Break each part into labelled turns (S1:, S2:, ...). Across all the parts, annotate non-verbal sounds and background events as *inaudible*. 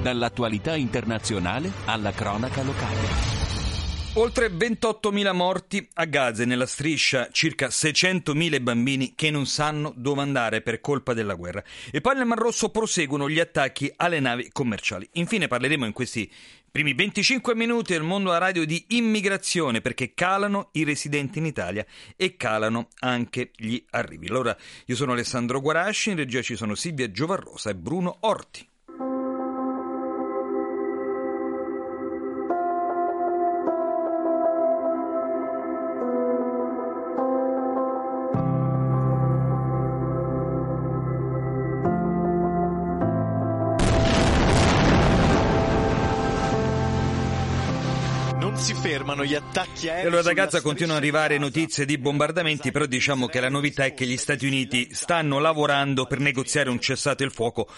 S1: Dall'attualità internazionale alla cronaca locale.
S2: Oltre 28.000 morti a Gaza e nella striscia circa 600.000 bambini che non sanno dove andare per colpa della guerra. E poi nel Mar Rosso proseguono gli attacchi alle navi commerciali. Infine parleremo in questi primi 25 minuti del mondo a radio di immigrazione perché calano i residenti in Italia e calano anche gli arrivi. Allora io sono Alessandro Guarasci, in regia ci sono Silvia Giovarrosa e Bruno Orti.
S3: Si fermano gli attacchi aerei.
S2: E allora da Gaza continuano ad arrivare notizie di bombardamenti, però diciamo che la novità è che gli Stati Uniti stanno lavorando per negoziare un cessate il fuoco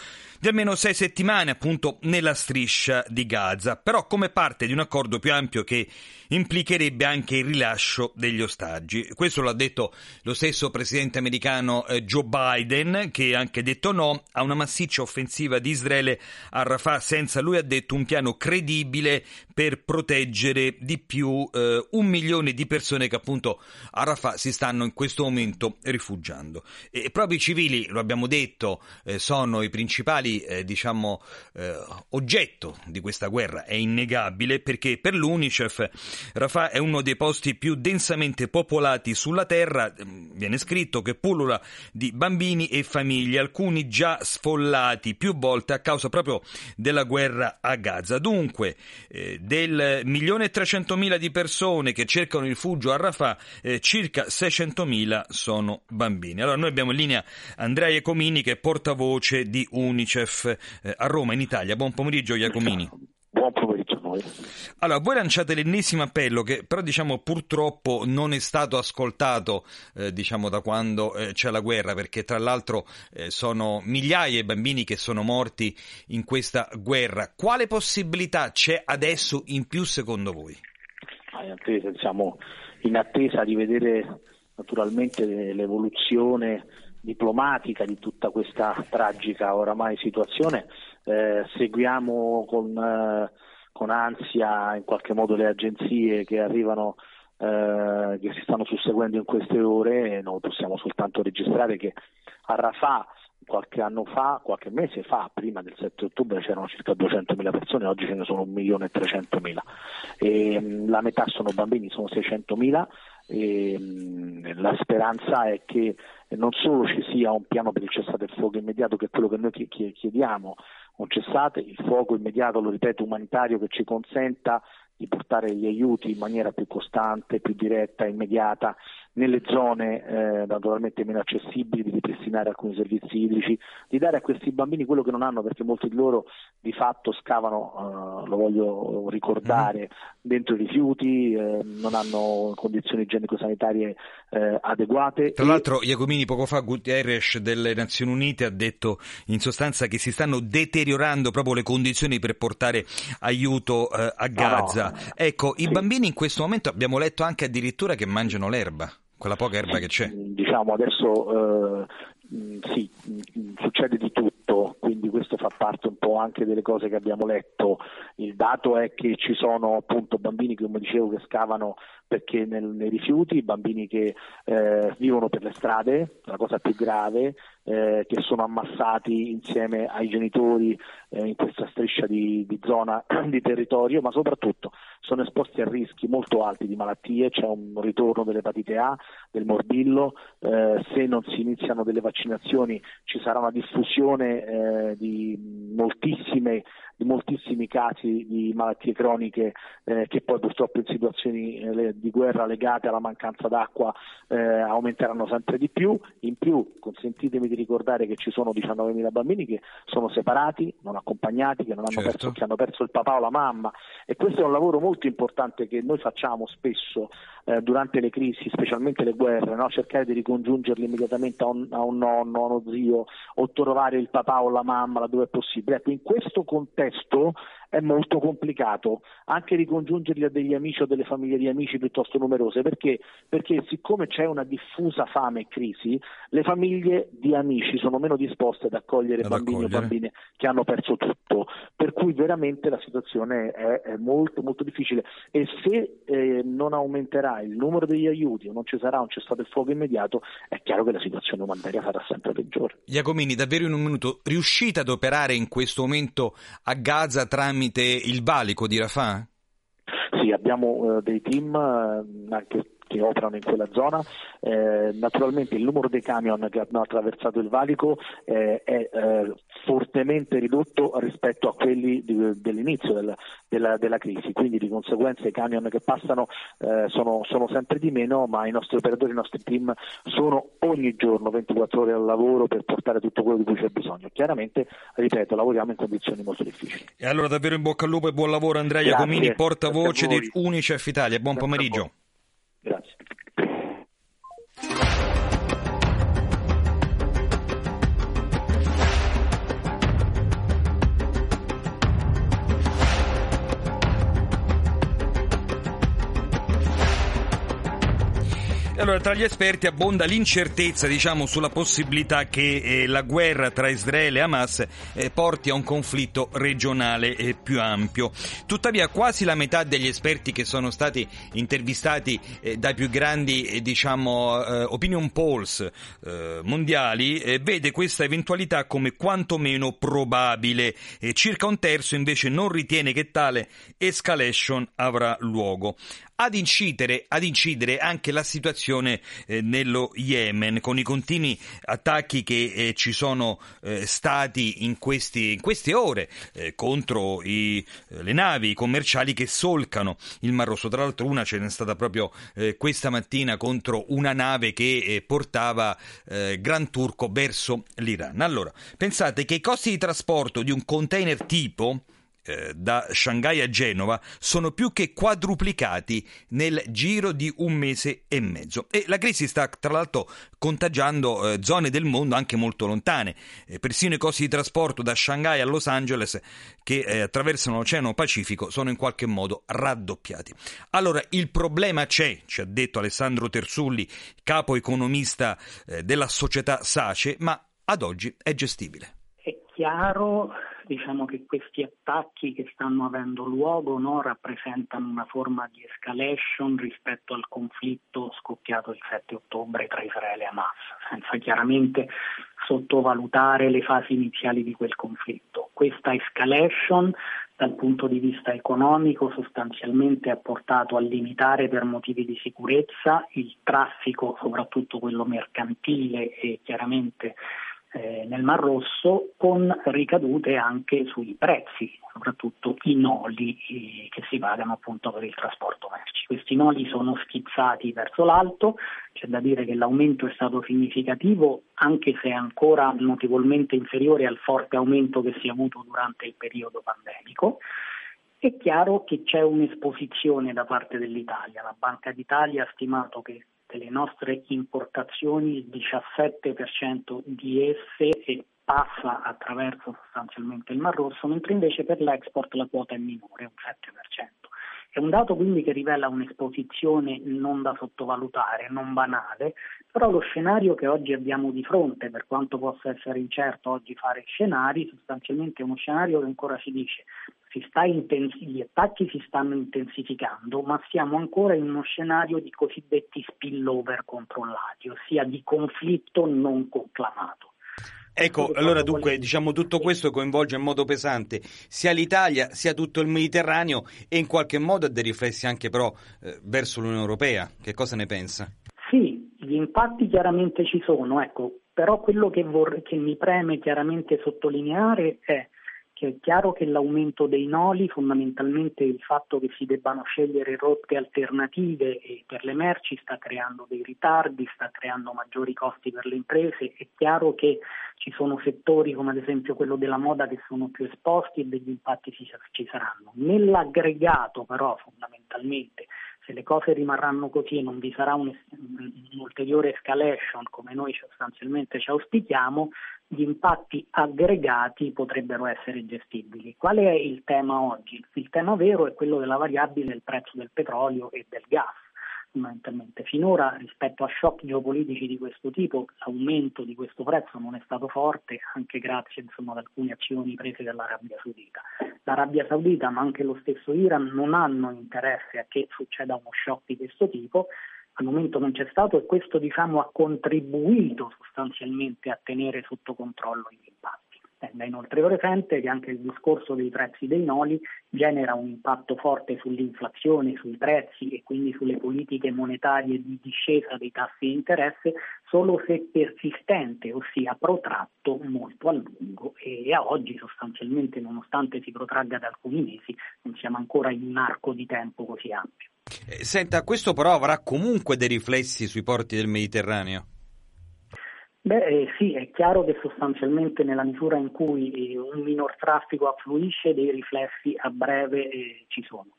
S2: di almeno sei settimane appunto nella striscia di Gaza, però come parte di un accordo più ampio che implicherebbe anche il rilascio degli ostaggi. Questo l'ha detto lo stesso presidente americano eh, Joe Biden, che ha anche detto no a una massiccia offensiva di Israele a Rafah, senza lui ha detto un piano credibile per proteggere di più eh, un milione di persone che appunto a Rafah si stanno in questo momento rifugiando. E proprio i civili, lo abbiamo detto, eh, sono i principali eh, diciamo, eh, oggetto di questa guerra è innegabile perché per l'UNICEF Rafah è uno dei posti più densamente popolati sulla terra, mm, viene scritto che pullula di bambini e famiglie, alcuni già sfollati più volte a causa proprio della guerra a Gaza. Dunque, eh, del milione e trecentomila di persone che cercano rifugio a Rafah, eh, circa 600.000 sono bambini. Allora noi abbiamo in linea Andrea Iacomini che è portavoce di UNICEF UNICEF eh, a Roma, in Italia. Buon pomeriggio Iacomini.
S4: Buon pomeriggio a noi.
S2: Allora, voi lanciate l'ennesimo appello che però diciamo purtroppo non è stato ascoltato eh, diciamo da quando eh, c'è la guerra perché tra l'altro eh, sono migliaia i bambini che sono morti in questa guerra. Quale possibilità c'è adesso in più secondo voi?
S4: siamo in attesa di vedere naturalmente l'evoluzione diplomatica di tutta questa tragica oramai situazione, eh, seguiamo con, eh, con, ansia in qualche modo le agenzie che arrivano, eh, che si stanno susseguendo in queste ore e noi possiamo soltanto registrare che a Rafah qualche anno fa, qualche mese fa, prima del 7 ottobre c'erano circa 200.000 persone, oggi ce ne sono 1.300.000 e mm, la metà sono bambini, sono 600.000 e mm, la speranza è che non solo ci sia un piano per il cessate il fuoco immediato, che è quello che noi chiediamo, un cessate il fuoco immediato, lo ripeto, umanitario che ci consenta di portare gli aiuti in maniera più costante, più diretta, immediata nelle zone eh, naturalmente meno accessibili, di ripristinare alcuni servizi idrici, di dare a questi bambini quello che non hanno perché molti di loro di fatto scavano, eh, lo voglio ricordare, mm. dentro i rifiuti, eh, non hanno condizioni igienico-sanitarie eh, adeguate.
S2: Tra e... l'altro Iacomini poco fa Guterres delle Nazioni Unite ha detto in sostanza che si stanno deteriorando proprio le condizioni per portare aiuto eh, a Gaza. No, no. Ecco, sì. i bambini in questo momento abbiamo letto anche addirittura che mangiano l'erba quella poca erba che c'è.
S4: Diciamo adesso eh, sì, succede di tutto, quindi questo fa parte un po' anche delle cose che abbiamo letto. Il dato è che ci sono appunto bambini, come dicevo, che scavano perché nel, nei rifiuti, bambini che eh, vivono per le strade, la cosa più grave, eh, che sono ammassati insieme ai genitori eh, in questa striscia di, di, zona *clears throat* di territorio, ma soprattutto sono esposti a rischi molto alti di malattie, c'è un ritorno dell'epatite A, del morbillo, eh, se non si iniziano delle vaccinazioni ci sarà una diffusione eh, di moltissime di moltissimi casi di malattie croniche eh, che poi purtroppo in situazioni eh, di guerra legate alla mancanza d'acqua eh, aumenteranno sempre di più. In più consentitemi di ricordare che ci sono 19.000 bambini che sono separati, non accompagnati, che, non hanno
S2: Certo.
S4: perso, che hanno perso il papà o la mamma e questo è un lavoro molto importante che noi facciamo spesso eh, durante le crisi, specialmente le guerre, no? cercare di ricongiungerli immediatamente a un, a un nonno, a uno zio o trovare il papà o la mamma laddove è possibile. Ecco, in questo contesto estou è molto complicato anche ricongiungerli a degli amici o delle famiglie di amici piuttosto numerose perché, perché siccome c'è una diffusa fame e crisi, le famiglie di amici sono meno disposte ad accogliere
S2: Ad
S4: bambini
S2: accogliere.
S4: o bambine che hanno perso tutto, per cui veramente la situazione è, è molto molto difficile e se eh, non aumenterà il numero degli aiuti o non ci sarà un cessato il fuoco immediato, è chiaro che la situazione umanitaria sarà sempre peggiore.
S2: Giacomini, davvero in un minuto, riuscite ad operare in questo momento a Gaza tramite il valico di Rafah?
S4: Sì, abbiamo eh, dei team eh, anche che operano in quella zona. Eh, naturalmente il numero dei camion che hanno attraversato il valico eh, è eh, fortemente ridotto rispetto a quelli di- dell'inizio del- della, della crisi, quindi di conseguenza i camion che passano eh, sono, sono sempre di meno, ma i nostri operatori, i nostri team sono ogni giorno 24 ore al lavoro per portare tutto quello di cui c'è bisogno. Chiaramente, ripeto, lavoriamo in condizioni molto difficili.
S2: E allora davvero in bocca al lupo e buon lavoro Andrea
S4: Grazie,
S2: Giacomini, portavoce di Unicef Italia. Buon pomeriggio.
S4: Grazie.
S2: Allora, tra gli esperti abbonda l'incertezza, diciamo, sulla possibilità che eh, la guerra tra Israele e Hamas eh, porti a un conflitto regionale eh, più ampio. Tuttavia, quasi la metà degli esperti che sono stati intervistati eh, dai più grandi, eh, diciamo, eh, opinion polls mondiali vede questa eventualità come quantomeno probabile. Circa un terzo invece non ritiene che tale escalation avrà luogo ad incidere, ad incidere anche la situazione eh, nello Yemen con i continui attacchi che eh, ci sono eh, stati in, questi, in queste ore eh, contro i, eh, le navi commerciali che solcano il Mar Rosso. Tra l'altro una ce n'è stata proprio eh, questa mattina contro una nave che portava Gran Turco verso l'Iran. Allora, pensate che i costi di trasporto di un container tipo eh, da Shanghai a Genova sono più che quadruplicati nel giro di un mese e mezzo. E la crisi sta tra l'altro contagiando eh, zone del mondo anche molto lontane. Eh, persino i costi di trasporto da Shanghai a Los Angeles che eh, attraversano l'Oceano Pacifico sono in qualche modo raddoppiati. Allora il problema c'è ci ha detto Alessandro Tersulli capo economista eh, della società Sace ma ad oggi è gestibile.
S3: È chiaro diciamo, che questi attacchi che stanno avendo luogo no, rappresentano una forma di escalation rispetto al conflitto scoppiato il 7 ottobre tra Israele e Hamas, senza chiaramente sottovalutare le fasi iniziali di quel conflitto. Questa escalation dal punto di vista economico sostanzialmente ha portato a limitare per motivi di sicurezza il traffico, soprattutto quello mercantile e chiaramente eh, nel Mar Rosso con ricadute anche sui prezzi, soprattutto i noli eh, che si pagano appunto per il trasporto merci. Questi noli sono schizzati verso l'alto, c'è da dire che l'aumento è stato significativo anche se ancora notevolmente inferiore al forte aumento che si è avuto durante il periodo pandemico. È chiaro che c'è un'esposizione da parte dell'Italia. La Banca d'Italia ha stimato che delle nostre importazioni il 17% di esse passa attraverso sostanzialmente il Mar Rosso, mentre invece per l'export la quota è minore, un 7%. È un dato quindi che rivela un'esposizione non da sottovalutare, non banale, però lo scenario che oggi abbiamo di fronte, per quanto possa essere incerto oggi fare scenari, sostanzialmente è uno scenario che ancora si dice si sta intensi- gli attacchi si stanno intensificando, ma siamo ancora in uno scenario di cosiddetti spillover controllati, ossia di conflitto non conclamato.
S2: Ecco, allora dunque diciamo tutto questo coinvolge in modo pesante sia l'Italia sia tutto il Mediterraneo e in qualche modo ha dei riflessi anche però eh, verso l'Unione Europea. Che cosa ne pensa?
S3: Impatti chiaramente ci sono, ecco, però quello che, vorrei, che mi preme chiaramente sottolineare è È chiaro che l'aumento dei noli, fondamentalmente il fatto che si debbano scegliere rotte alternative per le merci sta creando dei ritardi, sta creando maggiori costi per le imprese. È chiaro che ci sono settori come ad esempio quello della moda che sono più esposti e degli impatti ci, ci saranno. Nell'aggregato però fondamentalmente se le cose rimarranno così e non vi sarà un, un'ulteriore escalation come noi sostanzialmente ci auspichiamo, gli impatti aggregati potrebbero essere gestibili. Qual è il tema oggi? Il tema vero è quello della variabile del prezzo del petrolio e del gas fondamentalmente. Finora rispetto a shock geopolitici di questo tipo l'aumento di questo prezzo non è stato forte anche grazie insomma, ad alcune azioni prese dall'Arabia Saudita. L'Arabia Saudita ma anche lo stesso Iran non hanno interesse a che succeda uno shock di questo tipo, al momento non c'è stato e questo diciamo, ha contribuito sostanzialmente a tenere sotto controllo gli impatti. Da inoltre presente che anche il discorso dei prezzi dei noli genera un impatto forte sull'inflazione, sui prezzi e quindi sulle politiche monetarie di discesa dei tassi di interesse solo se persistente, ossia protratto molto a lungo e a oggi sostanzialmente nonostante si protragga da alcuni mesi non siamo ancora in un arco di tempo così ampio.
S2: Eh, senta, questo però avrà comunque dei riflessi sui porti del Mediterraneo?
S3: Beh, eh, sì, è chiaro che sostanzialmente nella misura in cui eh, un minor traffico affluisce, dei riflessi a breve eh, ci sono.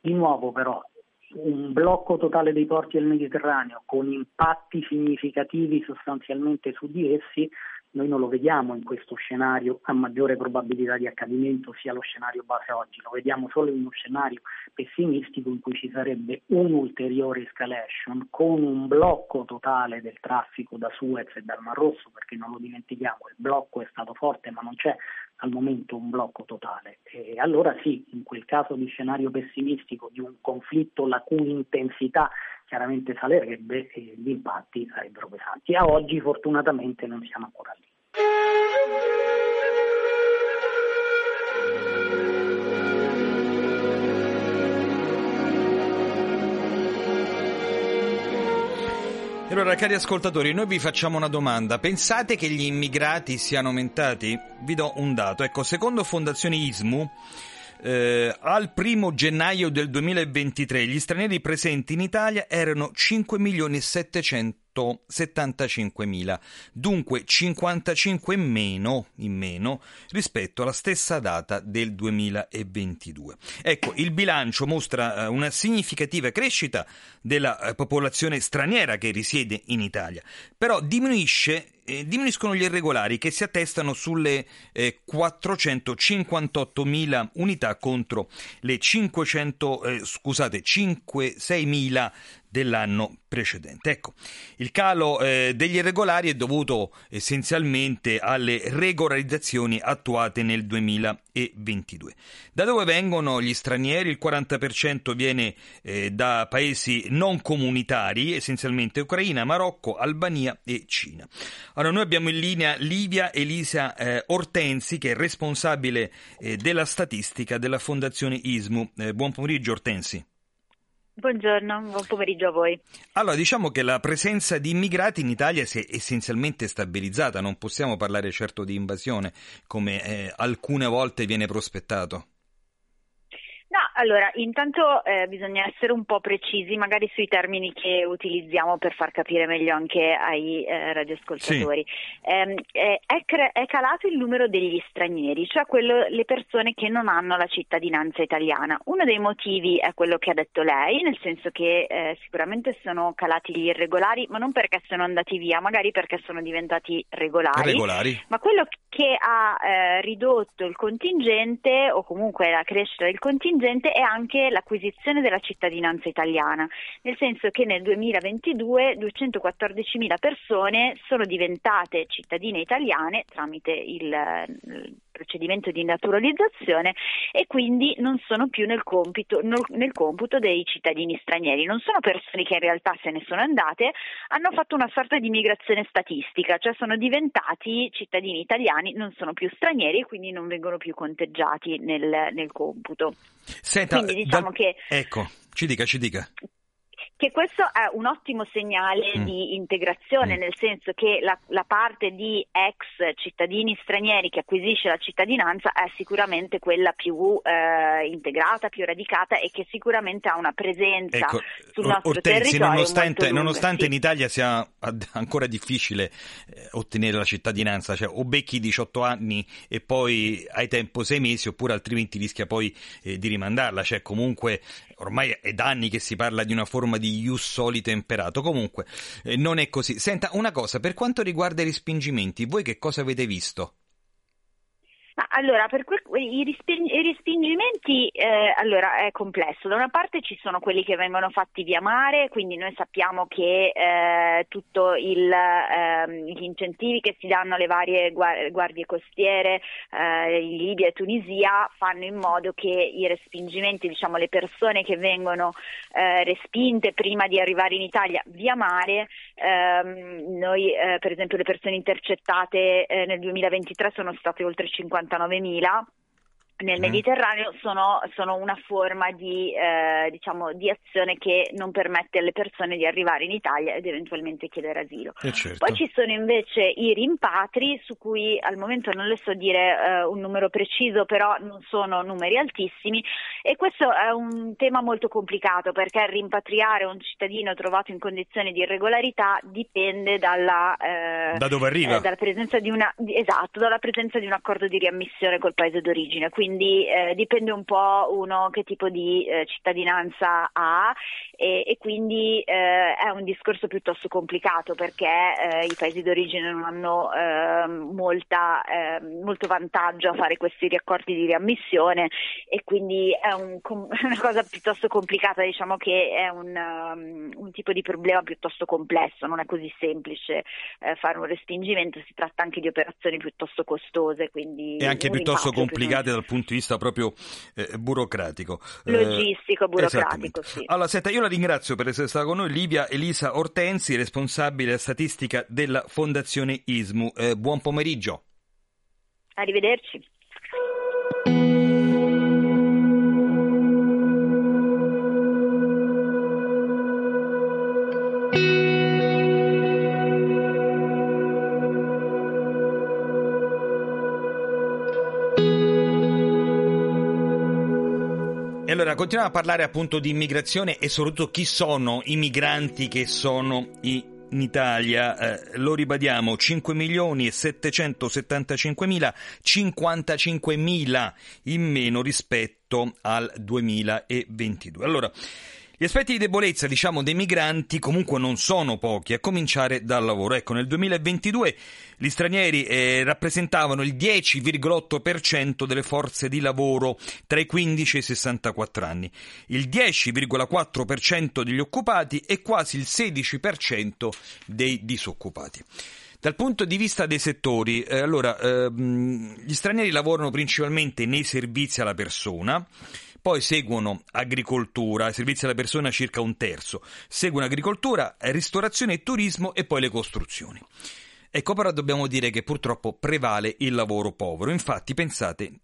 S3: Di nuovo però, un blocco totale dei porti del Mediterraneo con impatti significativi sostanzialmente su di essi noi non lo vediamo in questo scenario a maggiore probabilità di accadimento, sia lo scenario base oggi, lo vediamo solo in uno scenario pessimistico in cui ci sarebbe un'ulteriore escalation con un blocco totale del traffico da Suez e dal Mar Rosso, perché non lo dimentichiamo, il blocco è stato forte ma non c'è al momento un blocco totale. E allora sì, in quel caso di scenario pessimistico di un conflitto la cui intensità chiaramente salerebbe e gli impatti sarebbero pesanti. A oggi fortunatamente non siamo ancora lì.
S2: Allora, cari ascoltatori, noi vi facciamo una domanda. Pensate che gli immigrati siano aumentati? Vi do un dato. Ecco, secondo Fondazione ISMU, eh, al primo gennaio del 2023 gli stranieri presenti in Italia erano 5 milioni e 700 175.000, dunque 55 in meno, in meno rispetto alla stessa data del 2022. Ecco, il bilancio mostra eh, una significativa crescita della eh, popolazione straniera che risiede in Italia, però diminuisce eh, diminuiscono gli irregolari che si attestano sulle eh, 458.000 unità contro le 500, eh, scusate, 5, 6.000 dell'anno precedente. Ecco, il calo eh, degli irregolari è dovuto essenzialmente alle regolarizzazioni attuate nel 2022. Da dove vengono gli stranieri? Il 40% viene eh, da paesi non comunitari, essenzialmente Ucraina, Marocco, Albania e Cina. Allora, noi abbiamo in linea Livia Elisa eh, Ortensi, che è responsabile eh, della statistica della Fondazione ISMU. Eh, buon pomeriggio Ortensi.
S5: Buongiorno, buon pomeriggio a voi.
S2: Allora, diciamo che la presenza di immigrati in Italia si è essenzialmente stabilizzata, non possiamo parlare certo di invasione come eh, alcune volte viene prospettato.
S5: No, allora, intanto eh, bisogna essere un po' precisi magari sui termini che utilizziamo per far capire meglio anche ai eh, radioascoltatori. Sì. Eh, è, cre- è, calato il numero degli stranieri, cioè quello, le persone che non hanno la cittadinanza italiana. Uno dei motivi è quello che ha detto lei, nel senso che eh, sicuramente sono calati gli irregolari, ma non perché sono andati via, magari perché sono diventati regolari.
S2: regolari.
S5: Ma quello che ha eh, ridotto il contingente o comunque la crescita del contingente stringente è anche l'acquisizione della cittadinanza italiana, nel senso che nel 2022 214.000 persone sono diventate cittadine italiane tramite il, procedimento di naturalizzazione e quindi non sono più nel, compito, nel, computo dei cittadini stranieri. Non sono persone che in realtà se ne sono andate, hanno fatto una sorta di migrazione statistica, cioè sono diventati cittadini italiani, non sono più stranieri e quindi non vengono più conteggiati nel, nel computo.
S2: Senta,
S5: quindi diciamo
S2: da...
S5: che...
S2: Ecco, ci dica, ci dica
S5: che questo è un ottimo segnale mm. di integrazione, mm. nel senso che la, la, parte di ex cittadini stranieri che acquisisce la cittadinanza è sicuramente quella più eh, integrata, più radicata e che sicuramente ha una presenza ecco, sul nostro
S2: Ortensi,
S5: territorio.
S2: Nonostante,
S5: lunga,
S2: nonostante
S5: sì.
S2: in Italia sia ancora difficile eh, ottenere la cittadinanza, cioè o becchi 18 anni e poi hai tempo 6 mesi oppure altrimenti rischia poi eh, di rimandarla, cioè comunque ormai è da anni che si parla di una forma di ius soli temperato, comunque eh, non è così. Senta, una cosa, per quanto riguarda i respingimenti, voi che cosa avete visto?
S5: Ma allora, per que- i, risping- i, respingimenti eh, allora, è complesso. Da una parte ci sono quelli che vengono fatti via mare, quindi noi sappiamo che eh, tutti ehm, gli incentivi che si danno alle varie guardie costiere eh, in Libia e Tunisia fanno in modo che i respingimenti, diciamo le persone che vengono eh, respinte prima di arrivare in Italia via mare, ehm, noi eh, per esempio le persone intercettate eh, nel 2023 sono state oltre 50 59.000 nel mm. Mediterraneo sono, sono, una forma di, eh, diciamo, di, azione che non permette alle persone di arrivare in Italia ed eventualmente chiedere asilo.
S2: Eh certo.
S5: Poi ci sono invece i rimpatri su cui al momento non le so dire eh, un numero preciso, però non sono numeri altissimi e questo è un tema molto complicato perché rimpatriare un cittadino trovato in condizioni di irregolarità dipende dalla,
S2: eh, da dove arriva?
S5: Eh, dalla presenza di una, esatto, dalla presenza di un accordo di riammissione col paese d'origine. Quindi quindi eh, dipende un po' uno che tipo di eh, cittadinanza ha e, e quindi eh, è un discorso piuttosto complicato perché eh, i paesi d'origine non hanno ehm, molta, ehm, molto vantaggio a fare questi accordi di riammissione e quindi è un, *laughs* una cosa piuttosto complicata, diciamo che è un, um, un, tipo di problema piuttosto complesso, non è così semplice eh, fare un respingimento, si tratta anche di operazioni piuttosto costose. Quindi
S2: e anche piuttosto complicate dal punto di vista proprio eh, burocratico.
S5: Logistico, burocratico, sì.
S2: Allora, senta, io la ringrazio per essere stata con noi, Livia Elisa Ortensi, responsabile statistica della Fondazione ISMU. Eh, buon pomeriggio.
S5: Arrivederci.
S2: Allora continuiamo a parlare appunto di immigrazione e soprattutto chi sono i migranti che sono i in Italia, eh, lo ribadiamo, 5 milioni e 775 mila, 55 mila in meno rispetto al 2022. Allora, gli aspetti di debolezza, diciamo, dei migranti comunque non sono pochi, a cominciare dal lavoro. Ecco, nel 2022 gli stranieri eh, rappresentavano il 10,8% delle forze di lavoro tra i 15 e i 64 anni, il 10,4% degli occupati e quasi il 16% dei disoccupati. Dal punto di vista dei settori, eh, allora, ehm, gli stranieri lavorano principalmente nei servizi alla persona, poi seguono agricoltura, servizi alla persona circa un terzo, seguono agricoltura, ristorazione e turismo e poi le costruzioni. Ecco, però dobbiamo dire che purtroppo prevale il lavoro povero. Infatti, pensate,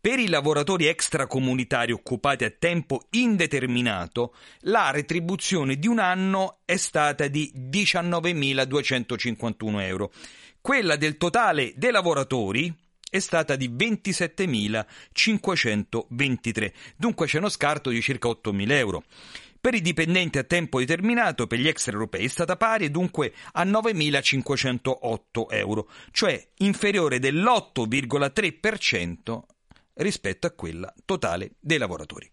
S2: per i lavoratori extracomunitari occupati a tempo indeterminato, la retribuzione di un anno è stata di 19.251 euro. Quella del totale dei lavoratori, è stata di 27.523, dunque c'è uno scarto di circa 8.000 euro. Per i dipendenti a tempo determinato, per gli extraeuropei, è stata pari dunque a 9.508 euro, cioè inferiore dell'8,3% rispetto a quella totale dei lavoratori.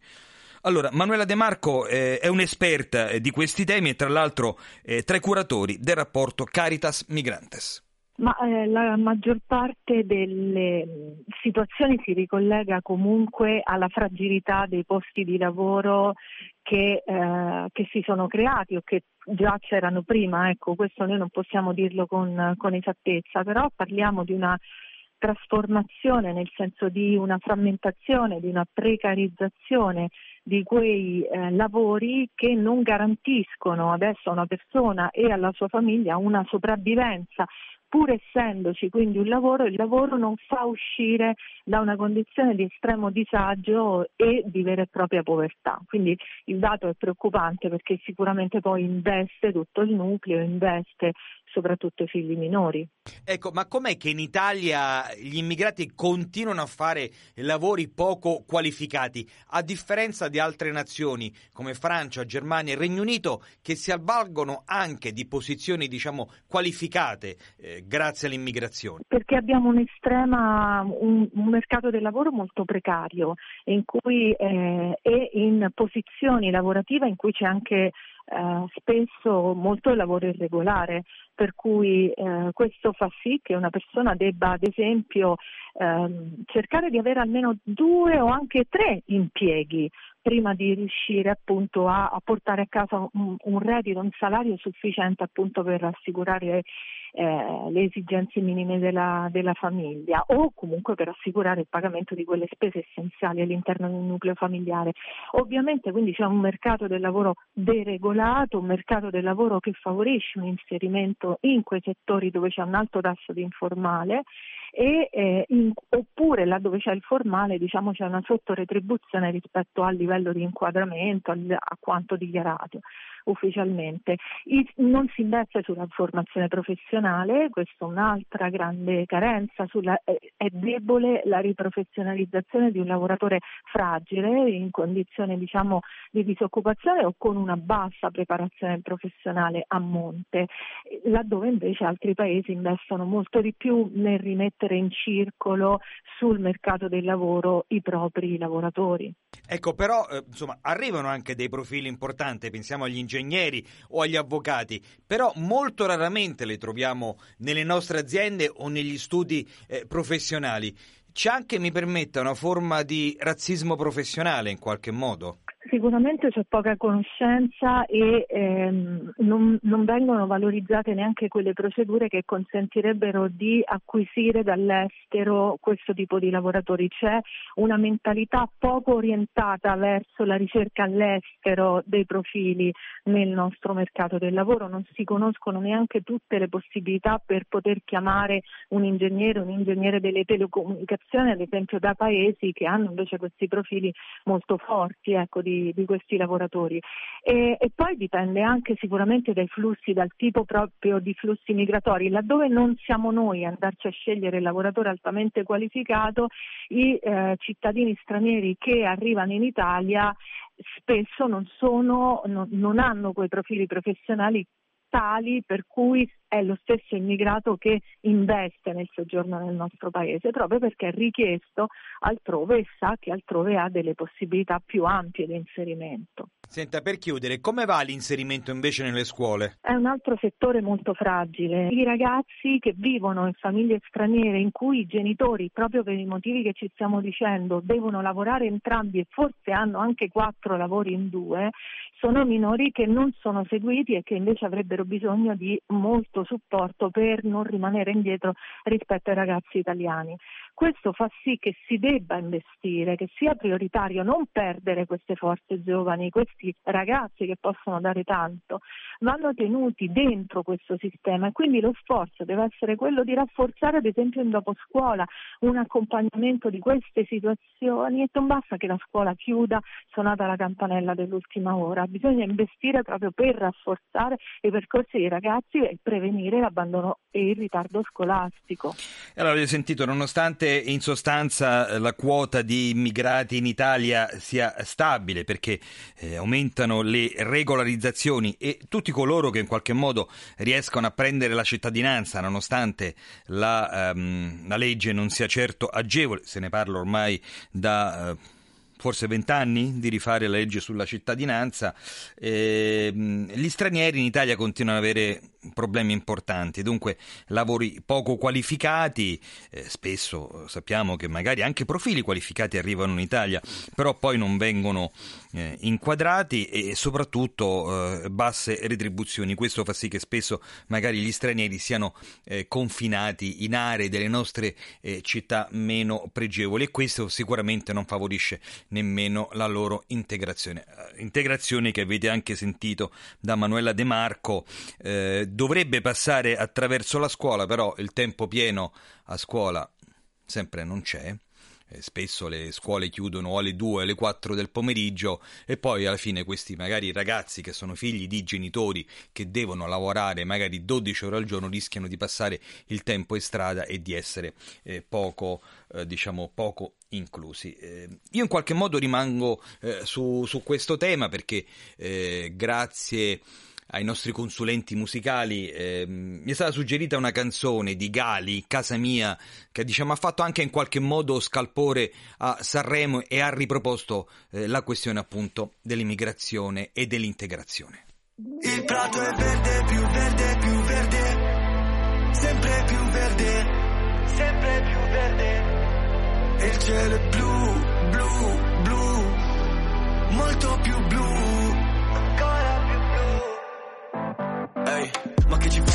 S2: Allora, Manuela De Marco eh, è un'esperta di questi temi e tra l'altro eh, tra i curatori del rapporto Caritas Migrantes.
S6: Ma eh, la maggior parte delle situazioni si ricollega comunque alla fragilità dei posti di lavoro che, eh, che si sono creati o che già c'erano prima. Ecco, questo noi non possiamo dirlo con, con esattezza, però parliamo di una trasformazione, nel senso di una frammentazione, di una precarizzazione di quei eh, lavori che non garantiscono adesso a una persona e alla sua famiglia una sopravvivenza pur essendoci quindi un lavoro, il lavoro non fa uscire da una condizione di estremo disagio e di vera e propria povertà. Quindi il dato è preoccupante perché sicuramente poi investe tutto il nucleo, investe soprattutto i figli minori.
S2: Ecco, ma com'è che in Italia gli immigrati continuano a fare lavori poco qualificati, a differenza di altre nazioni come Francia, Germania e Regno Unito, che si avvalgono anche di posizioni, diciamo, qualificate eh, grazie all'immigrazione?
S6: Perché abbiamo un'estrema, un, un mercato del lavoro molto precario, in cui eh, e in posizioni lavorative in cui c'è anche eh, spesso molto lavoro irregolare, per cui eh, questo fa sì che una persona debba ad esempio ehm, cercare di avere almeno due o anche tre impieghi prima di riuscire appunto a, a portare a casa un, un, reddito, un salario sufficiente appunto per assicurare eh, le esigenze minime della, della, famiglia o comunque per assicurare il pagamento di quelle spese essenziali all'interno del nucleo familiare. Ovviamente quindi c'è un mercato del lavoro deregolato, un mercato del lavoro che favorisce un inserimento in quei settori dove c'è un alto tasso di informale e, eh, in, oppure laddove c'è il formale diciamo c'è una sottoretribuzione rispetto al livello di inquadramento, al, a quanto dichiarato ufficialmente. Non si investe sulla formazione professionale, questa è un'altra grande carenza, sulla, è, è, debole la riprofessionalizzazione di un lavoratore fragile in condizione diciamo, di disoccupazione o con una bassa preparazione professionale a monte, laddove invece altri paesi investono molto di più nel rimettere in circolo sul mercato del lavoro i propri lavoratori.
S2: Ecco, però eh, insomma, arrivano anche dei profili importanti, pensiamo agli ingegneri o agli avvocati, però molto raramente le troviamo nelle nostre aziende o negli studi eh, professionali. C'è anche, mi permetta, una forma di razzismo professionale in qualche modo?
S6: Sicuramente c'è poca conoscenza e ehm, non, non, vengono valorizzate neanche quelle procedure che consentirebbero di acquisire dall'estero questo tipo di lavoratori. C'è una mentalità poco orientata verso la ricerca all'estero dei profili nel nostro mercato del lavoro, non si conoscono neanche tutte le possibilità per poter chiamare un ingegnere, un ingegnere delle telecomunicazioni, ad esempio da paesi che hanno invece questi profili molto forti ecco, di di, questi lavoratori. E, e, poi dipende anche sicuramente dai flussi, dal tipo proprio di flussi migratori. Laddove non siamo noi a andarci a scegliere il lavoratore altamente qualificato, i eh, cittadini stranieri che arrivano in Italia spesso non, sono, non, non hanno quei profili professionali tali per cui è lo stesso immigrato che investe nel soggiorno nel nostro paese, proprio perché è richiesto altrove e sa che altrove ha delle possibilità più ampie di inserimento.
S2: Senta, per chiudere, come va l'inserimento invece nelle scuole?
S6: È un altro settore molto fragile. I ragazzi che vivono in famiglie straniere in cui i genitori, proprio per i motivi che ci stiamo dicendo, devono lavorare entrambi e forse hanno anche quattro lavori in due, sono minori che non sono seguiti e che invece avrebbero bisogno di molto supporto per non rimanere indietro rispetto ai ragazzi italiani. Questo fa sì che si debba investire, che sia prioritario non perdere queste forze giovani, questi ragazzi che possono dare tanto, vanno tenuti dentro questo sistema e quindi lo sforzo deve essere quello di rafforzare ad esempio in dopo scuola un accompagnamento di queste situazioni e non basta che la scuola chiuda suonata la campanella dell'ultima ora, bisogna investire proprio per rafforzare i percorsi dei ragazzi e prevenire l'abbandono e il ritardo scolastico.
S2: Allora, avete sentito, nonostante in sostanza eh, la quota di immigrati in Italia sia stabile perché eh, aumentano le regolarizzazioni e tutti coloro che in qualche modo riescono a prendere la cittadinanza nonostante la, um, la legge non sia certo agevole, se ne parla ormai da... Uh, forse vent'anni di rifare la legge sulla cittadinanza, eh, gli stranieri in Italia continuano ad avere problemi importanti, dunque lavori poco qualificati, eh, spesso sappiamo che magari anche profili qualificati arrivano in Italia, però poi non vengono eh, inquadrati e soprattutto eh, basse retribuzioni. Questo fa sì che spesso magari gli stranieri siano eh, confinati in aree delle nostre eh, città meno pregevoli e questo sicuramente non favorisce nemmeno la loro integrazione. Eh, integrazione che avete anche sentito da Manuela De Marco dovrebbe passare attraverso la scuola, però il tempo pieno a scuola sempre non c'è. Eh, spesso le scuole chiudono alle 2 alle 4 del pomeriggio e poi alla fine questi magari ragazzi che sono figli di genitori che devono lavorare magari 12 ore al giorno rischiano di passare il tempo in strada e di essere eh, poco, eh, diciamo, poco inclusi. Eh, io in qualche modo rimango eh, su, su, questo tema perché eh, grazie ai nostri consulenti musicali, eh, mi è stata suggerita una canzone di Gali, Casa Mia, che diciamo, ha fatto anche in qualche modo scalpore a Sanremo e ha riproposto eh, la questione appunto dell'immigrazione e dell'integrazione.
S7: Il prato è verde, più verde, più verde, sempre più verde, sempre più verde. E il cielo è blu, blu, blu, molto più blu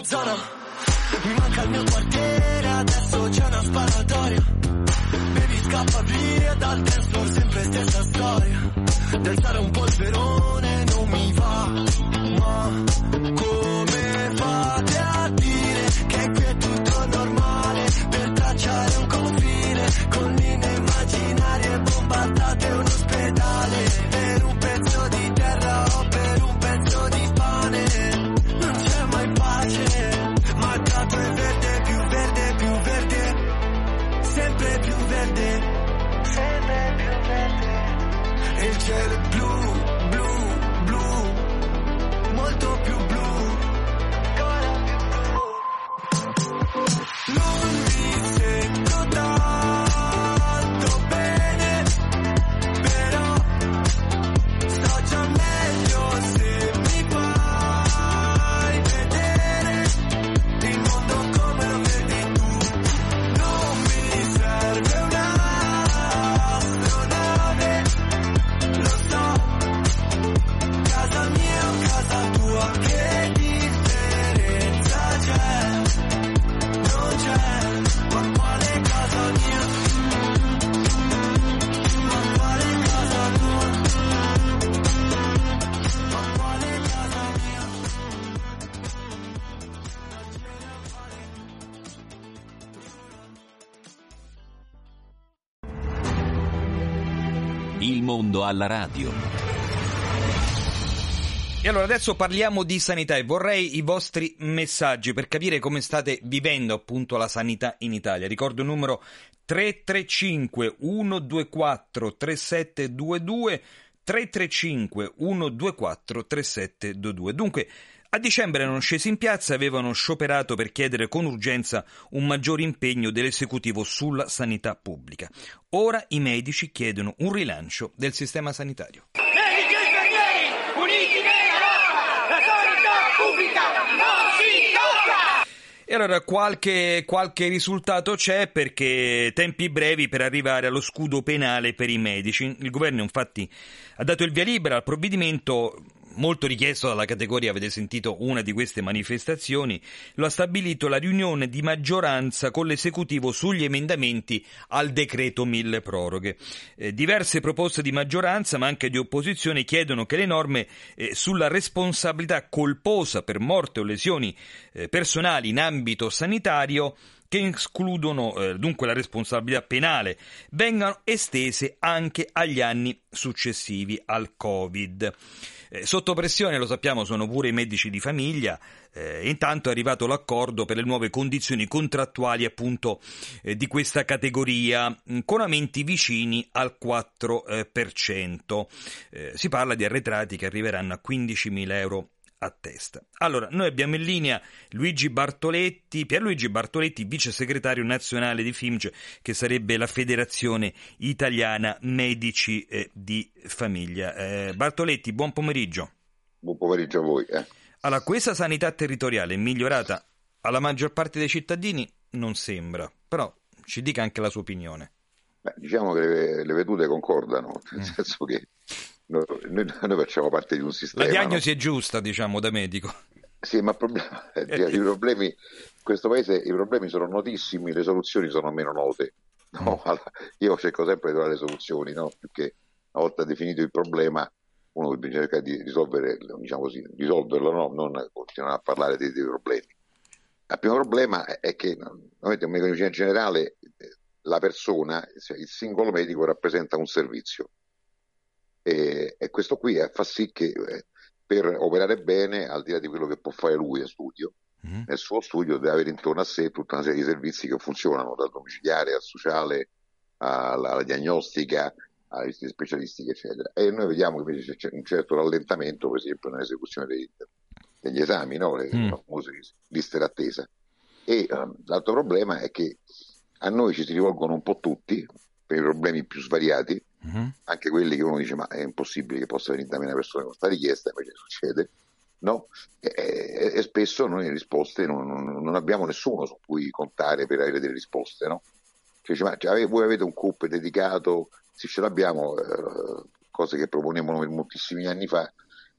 S7: mia zona, mi manca il mio quartiere, adesso c'è una sparatoria. Baby scappa via dal dance sempre stessa storia. D'alzare un polverone verde, sempre più verde. E il cielo è blu, blu, blu, molto più blu,
S1: alla radio.
S2: E allora adesso parliamo di sanità e vorrei i vostri messaggi per capire come state vivendo appunto la sanità in Italia. Ricordo il numero 335 124 3722 335 124 3722. Dunque, a dicembre erano scesi in piazza e avevano scioperato per chiedere con urgenza un maggiore impegno dell'esecutivo sulla sanità pubblica. Ora i medici chiedono un rilancio del sistema sanitario.
S8: Medici e infermieri, uniti nella lotta! La sanità pubblica non si tocca!
S2: E allora qualche, qualche risultato c'è perché tempi brevi per arrivare allo scudo penale per i medici. Il governo infatti ha dato il via libera al provvedimento molto richiesto dalla categoria, avete sentito una di queste manifestazioni, lo ha stabilito la riunione di maggioranza con l'esecutivo sugli emendamenti al decreto mille proroghe. Eh, diverse proposte di maggioranza, ma anche di opposizione, chiedono che le norme eh, sulla responsabilità colposa per morte o lesioni eh, personali in ambito sanitario che escludono eh, dunque la responsabilità penale, vengano estese anche agli anni successivi al Covid. Eh, sotto pressione, lo sappiamo, sono pure i medici di famiglia. Eh, intanto è arrivato l'accordo per le nuove condizioni contrattuali appunto eh, di questa categoria mh, con aumenti vicini al 4%. Eh, si parla di arretrati che arriveranno a 15.000 euro a testa. Allora, noi abbiamo in linea Luigi Bartoletti, Pierluigi Bartoletti, vice segretario nazionale di FIMG, che sarebbe la Federazione Italiana Medici eh, di Famiglia. Eh, Bartoletti, buon pomeriggio.
S9: Buon pomeriggio a voi. Eh.
S2: Allora, questa sanità territoriale è migliorata alla maggior parte dei cittadini? Non sembra, però ci dica anche la sua opinione.
S9: Beh, diciamo che le, le vedute concordano, nel mm. senso che noi, *laughs* noi, facciamo parte di un sistema.
S2: La diagnosi
S9: no?
S2: è giusta, diciamo, da medico.
S9: Sì, ma problema, *laughs* i problemi, in questo paese i problemi sono notissimi, le soluzioni sono meno note. No? Mm. Io cerco sempre di trovare le soluzioni, no? perché una volta definito il problema uno deve cercare di risolvere, diciamo così, risolverlo, no? non continuare a parlare dei, dei problemi. Il primo problema è che, ovviamente, in medicina generale, la persona, il singolo medico rappresenta un servizio e, e questo qui fa sì che eh, per operare bene, al di là di quello che può fare lui a studio, mm. nel suo studio deve avere intorno a sé tutta una serie di servizi che funzionano, dal domiciliare al sociale, alla, alla diagnostica, alle visite specialistiche, eccetera. E noi vediamo che invece c'è un certo rallentamento, per esempio, nell'esecuzione dei, degli esami, no? le mm. famose liste d'attesa. E um, l'altro problema è che a noi ci si rivolgono un po' tutti per i problemi più svariati, mm-hmm. anche quelli che uno dice ma è impossibile che possa venire da me una persona con questa richiesta, invece succede, no? E, e, e spesso noi risposte non, non, abbiamo nessuno su cui contare per avere delle risposte, no? Cioè, cioè, cioè, voi avete un CUP dedicato, sì ce l'abbiamo, eh, cose che proponevamo per moltissimi anni fa,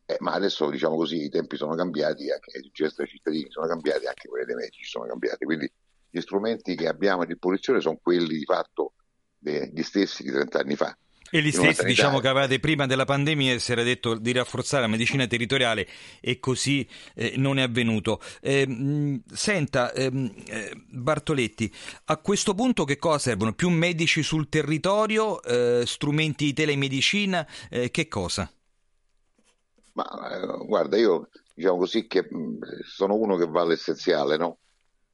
S9: eh, ma adesso diciamo così i tempi sono cambiati, anche le esigenze dei cittadini sono cambiate, anche quelle dei medici sono cambiate, quindi gli strumenti che abbiamo a disposizione sono quelli di fatto degli stessi di 30 anni fa.
S2: E gli stessi, diciamo, che avevate prima della pandemia si era detto di rafforzare la medicina territoriale e così eh, non è avvenuto. Eh, senta, ehm, eh, Bartoletti, a questo punto che cosa servono? Più medici sul territorio, eh, strumenti di telemedicina, eh, che cosa?
S9: Ma eh, guarda, io diciamo così che mh, sono uno che va all'essenziale, no?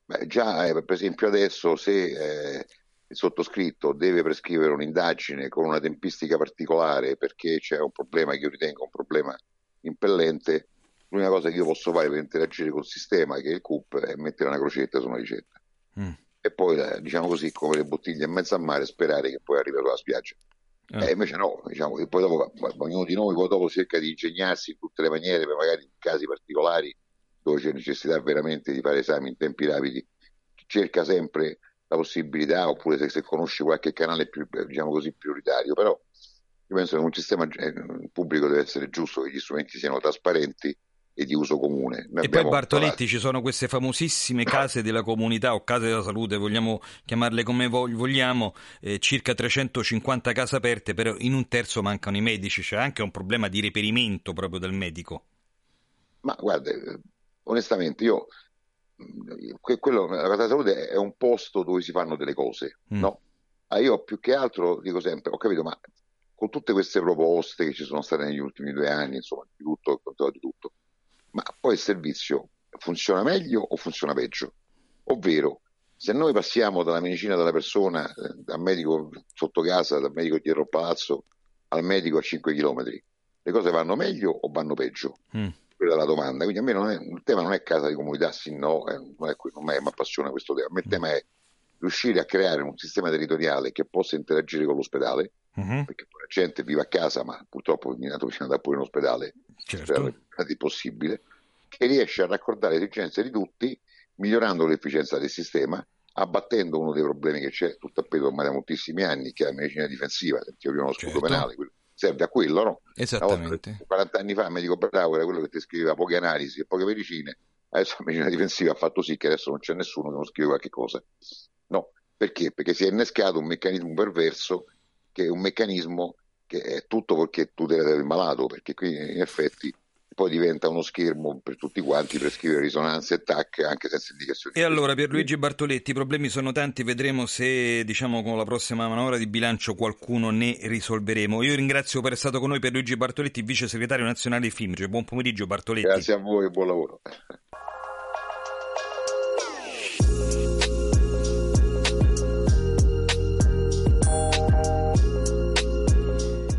S9: Beh, già, per esempio, adesso se il sottoscritto deve prescrivere un'indagine con una tempistica particolare perché c'è un problema che io ritengo un problema impellente, l'unica cosa che io posso fare per interagire col sistema, che è il CUP, è mettere una crocetta su una ricetta. Mm. E poi, eh, diciamo così, come le bottiglie in mezzo al mare, sperare che poi arrivi sulla spiaggia. Eh. Eh, invece no, diciamo che poi dopo ognuno di noi poi dopo cerca di ingegnarsi in tutte le maniere, per magari in casi particolari dove c'è necessità veramente di fare esami in tempi rapidi, cerca sempre la possibilità, oppure se, se conosci qualche canale più, diciamo così, prioritario, però io penso che un sistema eh, pubblico deve essere giusto, che gli strumenti siano trasparenti e di uso comune.
S2: Noi e poi Bartoletti parlato. ci sono queste famosissime case della comunità o case della salute, vogliamo chiamarle come vogliamo, eh, circa 350 case aperte, però in un terzo mancano i medici, c'è anche un problema di reperimento proprio del medico.
S9: Ma guarda, eh, onestamente io quello, la casa della salute è un posto dove si fanno delle cose, mm. no? Ah, io più che altro dico sempre, ho capito, ma con tutte queste proposte che ci sono state negli ultimi due anni, insomma, di tutto, di tutto, ma poi il servizio funziona meglio o funziona peggio? Ovvero, se noi passiamo dalla medicina della persona, eh, dal medico sotto casa, dal medico dietro il palazzo, al medico a 5 km, le cose vanno meglio o vanno peggio? Mm. Quella è la domanda. Quindi a me non è, il tema non è casa di comunità, sì, no, non è non mi appassiona questo tema. Il tema è riuscire a creare un sistema territoriale che possa interagire con l'ospedale, uh-huh. perché la gente vive a casa, ma purtroppo è nato vicino da pure in ospedale, certo. è possibile, che riesce a raccordare le esigenze di tutti, migliorando l'efficienza del sistema, abbattendo uno dei problemi che c'è tutto a peso ormai da moltissimi anni, che è la medicina difensiva, sentivo prima lo scudo certo. penale, serve a quello, no?
S2: Esattamente.
S9: Volta, 40 anni fa il medico bravo era quello che ti scriveva poche analisi e poche medicine, adesso la medicina difensiva ha fatto sì che adesso non c'è nessuno che non scrive qualche cosa. No, perché? Perché si è innescato un meccanismo perverso che è un meccanismo che è tutto perché tutela del malato, perché qui in effetti poi diventa uno schermo per tutti quanti per scrivere risonanze e tac anche senza indicazioni.
S2: E allora Pierluigi Bartoletti, i problemi sono tanti, vedremo se diciamo con la prossima manovra di bilancio qualcuno ne risolveremo. Io ringrazio per essere stato con noi Pierluigi Bartoletti, vice segretario nazionale FIMGE. Buon pomeriggio Bartoletti.
S9: Grazie a voi e buon lavoro.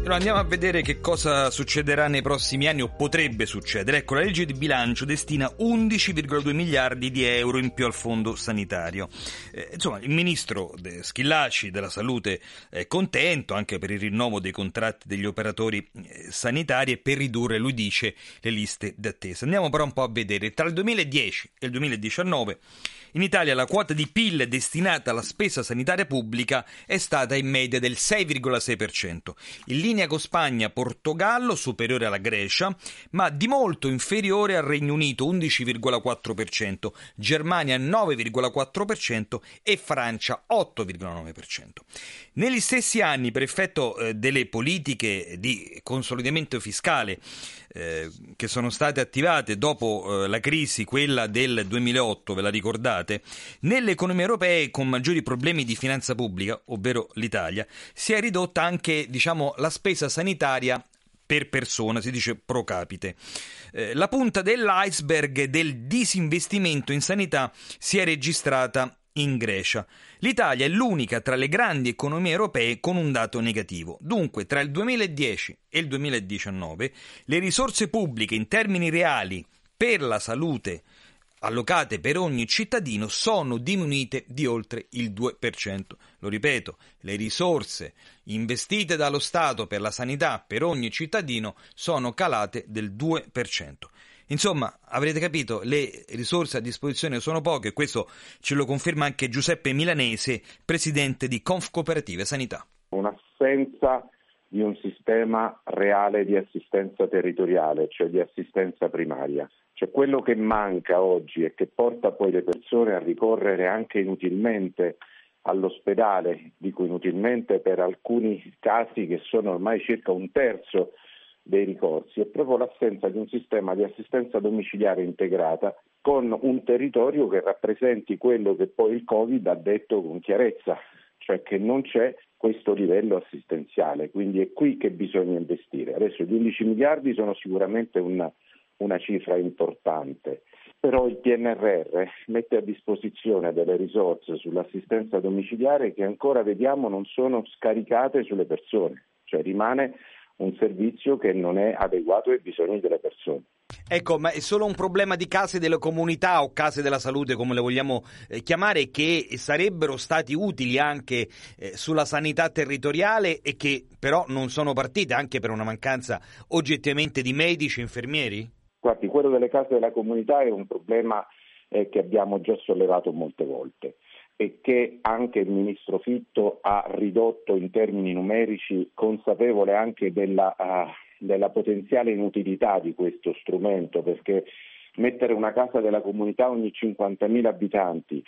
S2: Allora andiamo a vedere che cosa succederà nei prossimi anni o potrebbe succedere. Ecco, la legge di bilancio destina 11,2 miliardi di euro in più al fondo sanitario. Eh, insomma, il ministro Schillaci della Salute è contento anche per il rinnovo dei contratti degli operatori eh, sanitari e per ridurre, lui dice, le liste d'attesa. Andiamo però un po' a vedere. Tra il 2010 e il 2019 in Italia la quota di PIL destinata alla spesa sanitaria pubblica è stata in media del 6,6%, in linea con Spagna, Portogallo superiore alla Grecia, ma di molto inferiore al Regno Unito 11,4%, Germania 9,4% e Francia 8,9%. Negli stessi anni, per effetto eh, delle politiche di consolidamento fiscale eh, che sono state attivate dopo eh, la crisi, quella del 2008, ve la ricordate, nelle economie europee con maggiori problemi di finanza pubblica, ovvero l'Italia, si è ridotta anche diciamo, la spesa sanitaria per persona, si dice pro capite. Eh, la punta dell'iceberg del disinvestimento in sanità si è registrata in Grecia. L'Italia è l'unica tra le grandi economie europee con un dato negativo. Dunque, tra il 2010 e il 2019 le risorse pubbliche in termini reali per la salute allocate per ogni cittadino sono diminuite di oltre il 2%. Lo ripeto, le risorse investite dallo Stato per la sanità per ogni cittadino sono calate del 2%. Insomma, avrete capito, le risorse a disposizione sono poche, questo ce lo conferma anche Giuseppe Milanese, presidente di Conf Cooperative Sanità.
S10: Un'assenza di un sistema reale di assistenza territoriale, cioè di assistenza primaria. Cioè quello che manca oggi e che porta poi le persone a ricorrere anche inutilmente all'ospedale, dico inutilmente per alcuni casi che sono ormai circa un terzo dei ricorsi è proprio l'assenza di un sistema di assistenza domiciliare integrata con un territorio che rappresenti quello che poi il Covid ha detto con chiarezza, cioè che non c'è questo livello assistenziale, quindi è qui che bisogna investire. Adesso gli 11 miliardi sono sicuramente una, una cifra importante, però il PNRR mette a disposizione delle risorse sull'assistenza domiciliare che ancora vediamo non sono scaricate sulle persone, cioè rimane un servizio che non è adeguato ai bisogni delle persone.
S2: Ecco, ma è solo un problema di case delle comunità o case della salute, come le vogliamo eh, chiamare, che sarebbero stati utili anche eh, sulla sanità territoriale e che però non sono partite anche per una mancanza oggettivamente di medici e infermieri?
S10: Guardi, quello delle case della comunità è un problema eh, che abbiamo già sollevato molte volte e che anche il ministro Fitto ha ridotto in termini numerici, consapevole anche della, uh, della potenziale inutilità di questo strumento, perché mettere una casa della comunità ogni 50.000 abitanti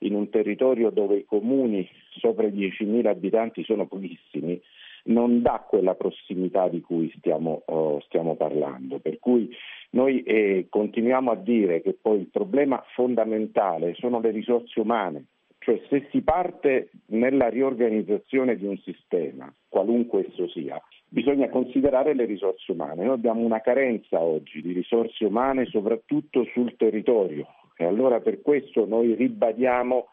S10: in un territorio dove i comuni sopra i 10.000 abitanti sono pochissimi, non dà quella prossimità di cui stiamo, oh, stiamo parlando. Per cui noi eh, continuiamo a dire che poi il problema fondamentale sono le risorse umane, cioè se si parte nella riorganizzazione di un sistema, qualunque esso sia, bisogna considerare le risorse umane. Noi abbiamo una carenza oggi di risorse umane soprattutto sul territorio e allora per questo noi ribadiamo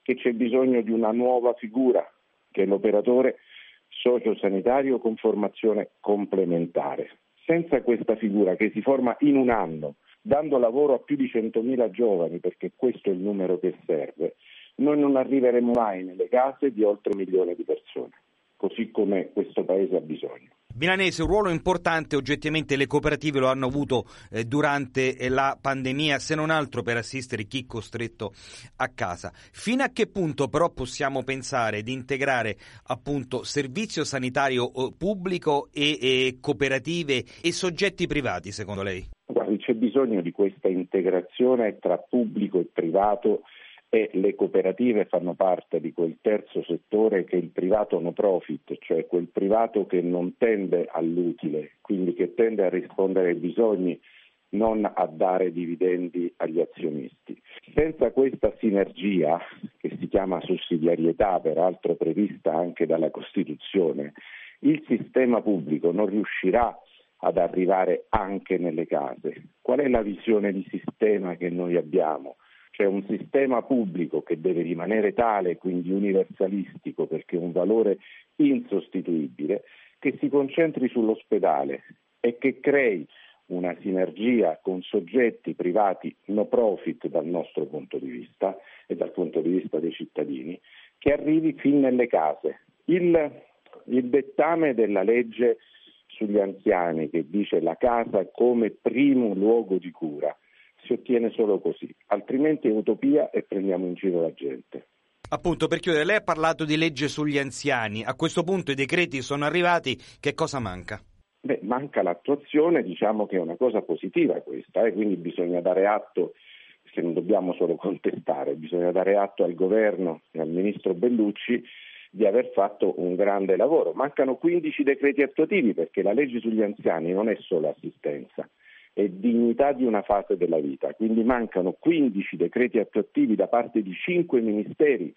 S10: che c'è bisogno di una nuova figura, che è l'operatore sociosanitario con formazione complementare. Senza questa figura che si forma in un anno, dando lavoro a più di 100.000 giovani, perché questo è il numero che serve, noi non arriveremo mai nelle case di oltre un milione di persone, così come questo Paese ha bisogno.
S2: Milanese, un ruolo importante oggettivamente le cooperative lo hanno avuto eh, durante eh, la pandemia, se non altro per assistere chi costretto a casa. Fino a che punto però possiamo pensare di integrare appunto servizio sanitario eh, pubblico e, e cooperative e soggetti privati secondo lei?
S10: Guardi, c'è bisogno di questa integrazione tra pubblico e privato e le cooperative fanno parte di quel terzo settore che è il privato no profit, cioè quel privato che non tende all'utile, quindi che tende a rispondere ai bisogni, non a dare dividendi agli azionisti. Senza questa sinergia, che si chiama sussidiarietà, peraltro prevista anche dalla Costituzione, il sistema pubblico non riuscirà ad arrivare anche nelle case. Qual è la visione di sistema che noi abbiamo? C'è un sistema pubblico che deve rimanere tale, quindi universalistico, perché è un valore insostituibile, che si concentri sull'ospedale e che crei una sinergia con soggetti privati no profit dal nostro punto di vista e dal punto di vista dei cittadini, che arrivi fin nelle case. Il, il dettame della legge sugli anziani che dice la casa come primo luogo di cura si ottiene solo così, altrimenti è utopia e prendiamo in giro la gente.
S2: Appunto, per chiudere, lei ha parlato di legge sugli anziani, a questo punto i decreti sono arrivati, che cosa manca?
S10: Beh, manca l'attuazione, diciamo che è una cosa positiva questa, eh? quindi bisogna dare atto, se non dobbiamo solo *laughs* contestare, bisogna dare atto al governo e al ministro Bellucci di aver fatto un grande lavoro. Mancano 15 decreti attuativi perché la legge sugli anziani non è solo assistenza, e dignità di una fase della vita. Quindi mancano 15 decreti attuativi da parte di 5 ministeri,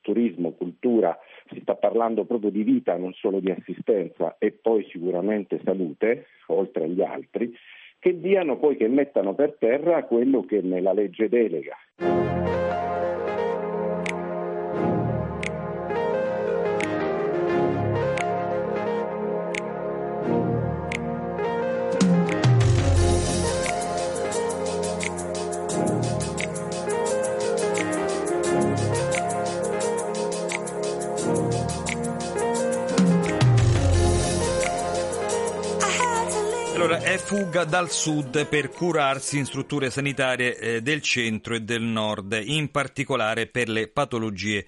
S10: turismo, cultura, si sta parlando proprio di vita, non solo di assistenza e poi sicuramente salute, oltre agli altri, che diano poi, che mettano per terra quello che nella legge delega.
S2: Fuga dal sud per curarsi in strutture sanitarie eh, del centro e del nord, in particolare per le patologie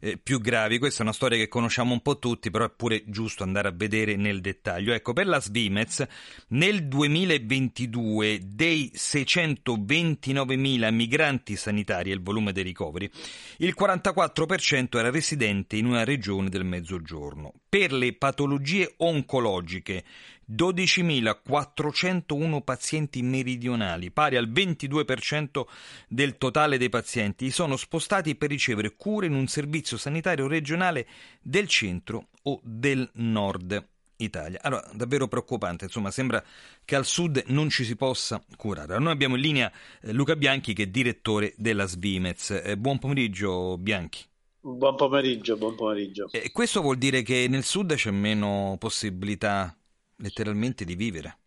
S2: eh, più gravi. Questa è una storia che conosciamo un po' tutti, però è pure giusto andare a vedere nel dettaglio. Ecco, per la Svimez nel 2022 dei 629.000 migranti sanitari e il volume dei ricoveri, il 44% era residente in una regione del Mezzogiorno. Per le patologie oncologiche 12.401 pazienti meridionali, pari al 22% del totale dei pazienti, sono spostati per ricevere cure in un servizio sanitario regionale del centro o del nord. Italia. Allora, davvero preoccupante, insomma, sembra che al sud non ci si possa curare. Noi abbiamo in linea eh, Luca Bianchi che è direttore della Svimez. Eh, buon pomeriggio Bianchi.
S11: Buon pomeriggio, buon pomeriggio.
S2: E questo vuol dire che nel sud c'è meno possibilità letteralmente di vivere.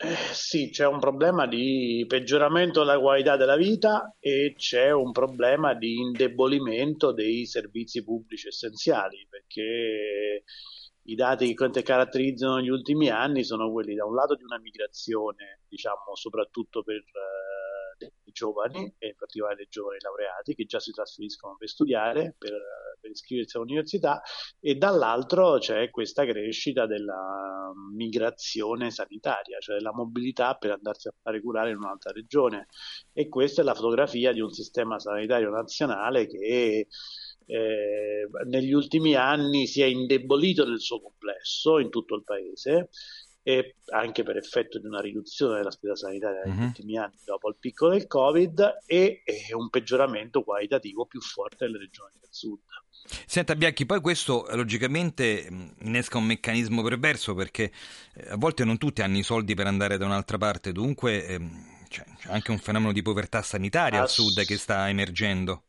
S11: Eh, sì, c'è un problema di peggioramento della qualità della vita e c'è un problema di indebolimento dei servizi pubblici essenziali, perché i dati che caratterizzano gli ultimi anni sono quelli da un lato di una migrazione, diciamo, soprattutto per uh, dei giovani e in particolare dei giovani laureati che già si trasferiscono per studiare, per per iscriversi all'università e dall'altro c'è questa crescita della migrazione sanitaria, cioè della mobilità per andarsi a fare curare in un'altra regione. E questa è la fotografia di un sistema sanitario nazionale che eh, negli ultimi anni si è indebolito nel suo complesso in tutto il paese e anche per effetto di una riduzione della spesa sanitaria negli uh-huh. ultimi anni dopo il picco del Covid e, e un peggioramento qualitativo più forte delle regioni del sud.
S2: Senta Bianchi, poi questo logicamente innesca un meccanismo perverso perché a volte non tutti hanno i soldi per andare da un'altra parte, dunque ehm, c'è anche un fenomeno di povertà sanitaria Ass- al sud che sta emergendo.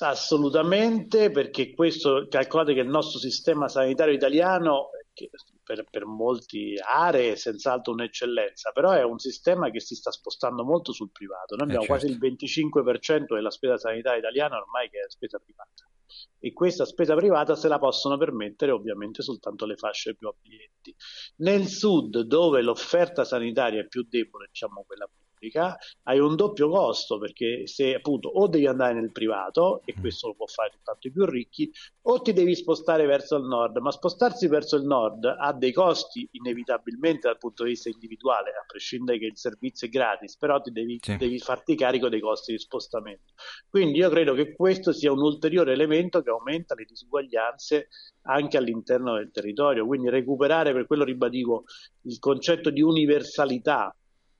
S11: Assolutamente, perché questo calcolate che il nostro sistema sanitario italiano, che per, per molte aree è senz'altro un'eccellenza, però è un sistema che si sta spostando molto sul privato. Noi abbiamo eh certo. quasi il 25% della spesa sanitaria italiana ormai che è spesa privata e questa spesa privata se la possono permettere ovviamente soltanto le fasce più abbienti. Nel sud, dove l'offerta sanitaria è più debole, diciamo quella pubblica, hai un doppio costo perché se appunto o devi andare nel privato, e mm. questo lo può fare soltanto i più ricchi, o ti devi spostare verso il nord, ma spostarsi verso il nord ha dei costi inevitabilmente dal punto di vista individuale, a prescindere che il servizio è gratis, però ti devi, sì. devi farti carico dei costi di spostamento. Quindi io credo che questo sia un ulteriore elemento che aumenta le disuguaglianze anche all'interno del territorio, quindi recuperare, per quello ribadivo, il concetto di universalità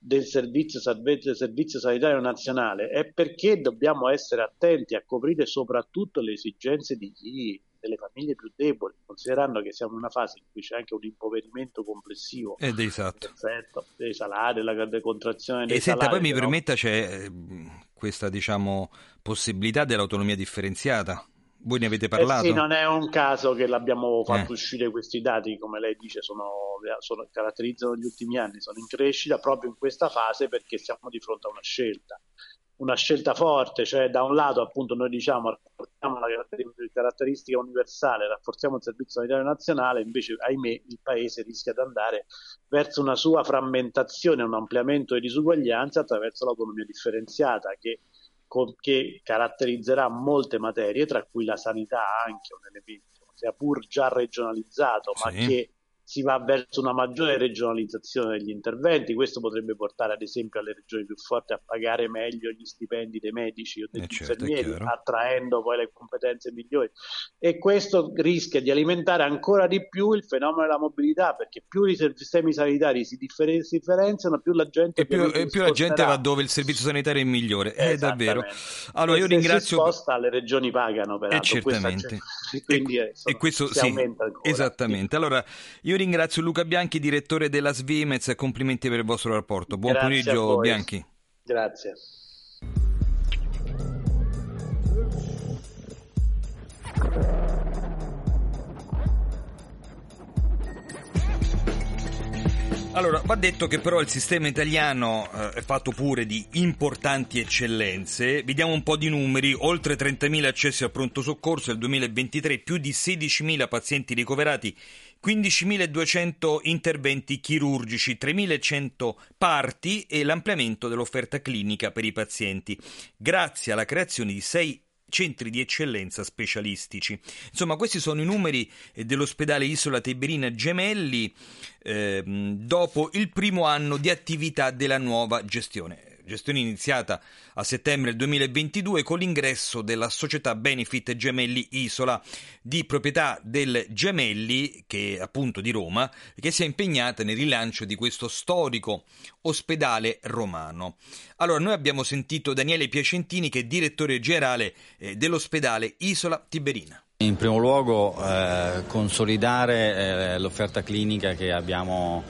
S11: del servizio, del servizio sanitario nazionale è perché dobbiamo essere attenti a coprire soprattutto le esigenze di chi delle famiglie più deboli, considerando che siamo in una fase in cui c'è anche un impoverimento complessivo
S2: Ed esatto.
S11: perfetto, dei salari, la contrazione dei
S2: e
S11: salari.
S2: poi mi permetta, c'è eh, questa diciamo, possibilità dell'autonomia differenziata voi ne avete parlato?
S11: Eh sì, non è un caso che l'abbiamo fatto eh. uscire questi dati, come lei dice, sono, sono, caratterizzano gli ultimi anni, sono in crescita proprio in questa fase perché siamo di fronte a una scelta. Una scelta forte, cioè da un lato appunto noi diciamo rafforziamo la caratteristica universale, rafforziamo il servizio sanitario nazionale, invece ahimè il paese rischia di andare verso una sua frammentazione, un ampliamento di disuguaglianze attraverso l'autonomia differenziata che che caratterizzerà molte materie, tra cui la sanità anche un elemento, sia pur già regionalizzato, ma sì. che si va verso una maggiore regionalizzazione degli interventi, questo potrebbe portare ad esempio alle regioni più forti a pagare meglio gli stipendi dei medici o degli eh certo, infermieri, attraendo poi le competenze migliori. E questo rischia di alimentare ancora di più il fenomeno della mobilità, perché più i sistemi sanitari si, differen- si differenziano, più la gente
S2: e più, e più la gente va dove il servizio sanitario è migliore, è davvero. Allora io ringrazio
S11: si sposta, le regioni pagano per
S2: eh, certamente.
S11: Quindi, e,
S2: e questo sì, esattamente. Allora io io ringrazio Luca Bianchi, direttore della Svimez, e complimenti per il vostro rapporto. Buon Grazie pomeriggio Bianchi.
S11: Grazie.
S2: Allora, va detto che però il sistema italiano eh, è fatto pure di importanti eccellenze. Vediamo un po' di numeri, oltre 30.000 accessi al pronto soccorso nel 2023, più di 16.000 pazienti ricoverati 15.200 interventi chirurgici, 3.100 parti e l'ampliamento dell'offerta clinica per i pazienti, grazie alla creazione di sei centri di eccellenza specialistici. Insomma, questi sono i numeri dell'ospedale Isola Tiberina Gemelli eh, dopo il primo anno di attività della nuova gestione gestione iniziata a settembre 2022 con l'ingresso della società Benefit Gemelli Isola di proprietà del Gemelli, che appunto di Roma, che si è impegnata nel rilancio di questo storico ospedale romano. Allora, noi abbiamo sentito Daniele Piacentini che è direttore generale eh, dell'ospedale Isola Tiberina.
S12: In primo luogo eh, consolidare eh, l'offerta clinica che abbiamo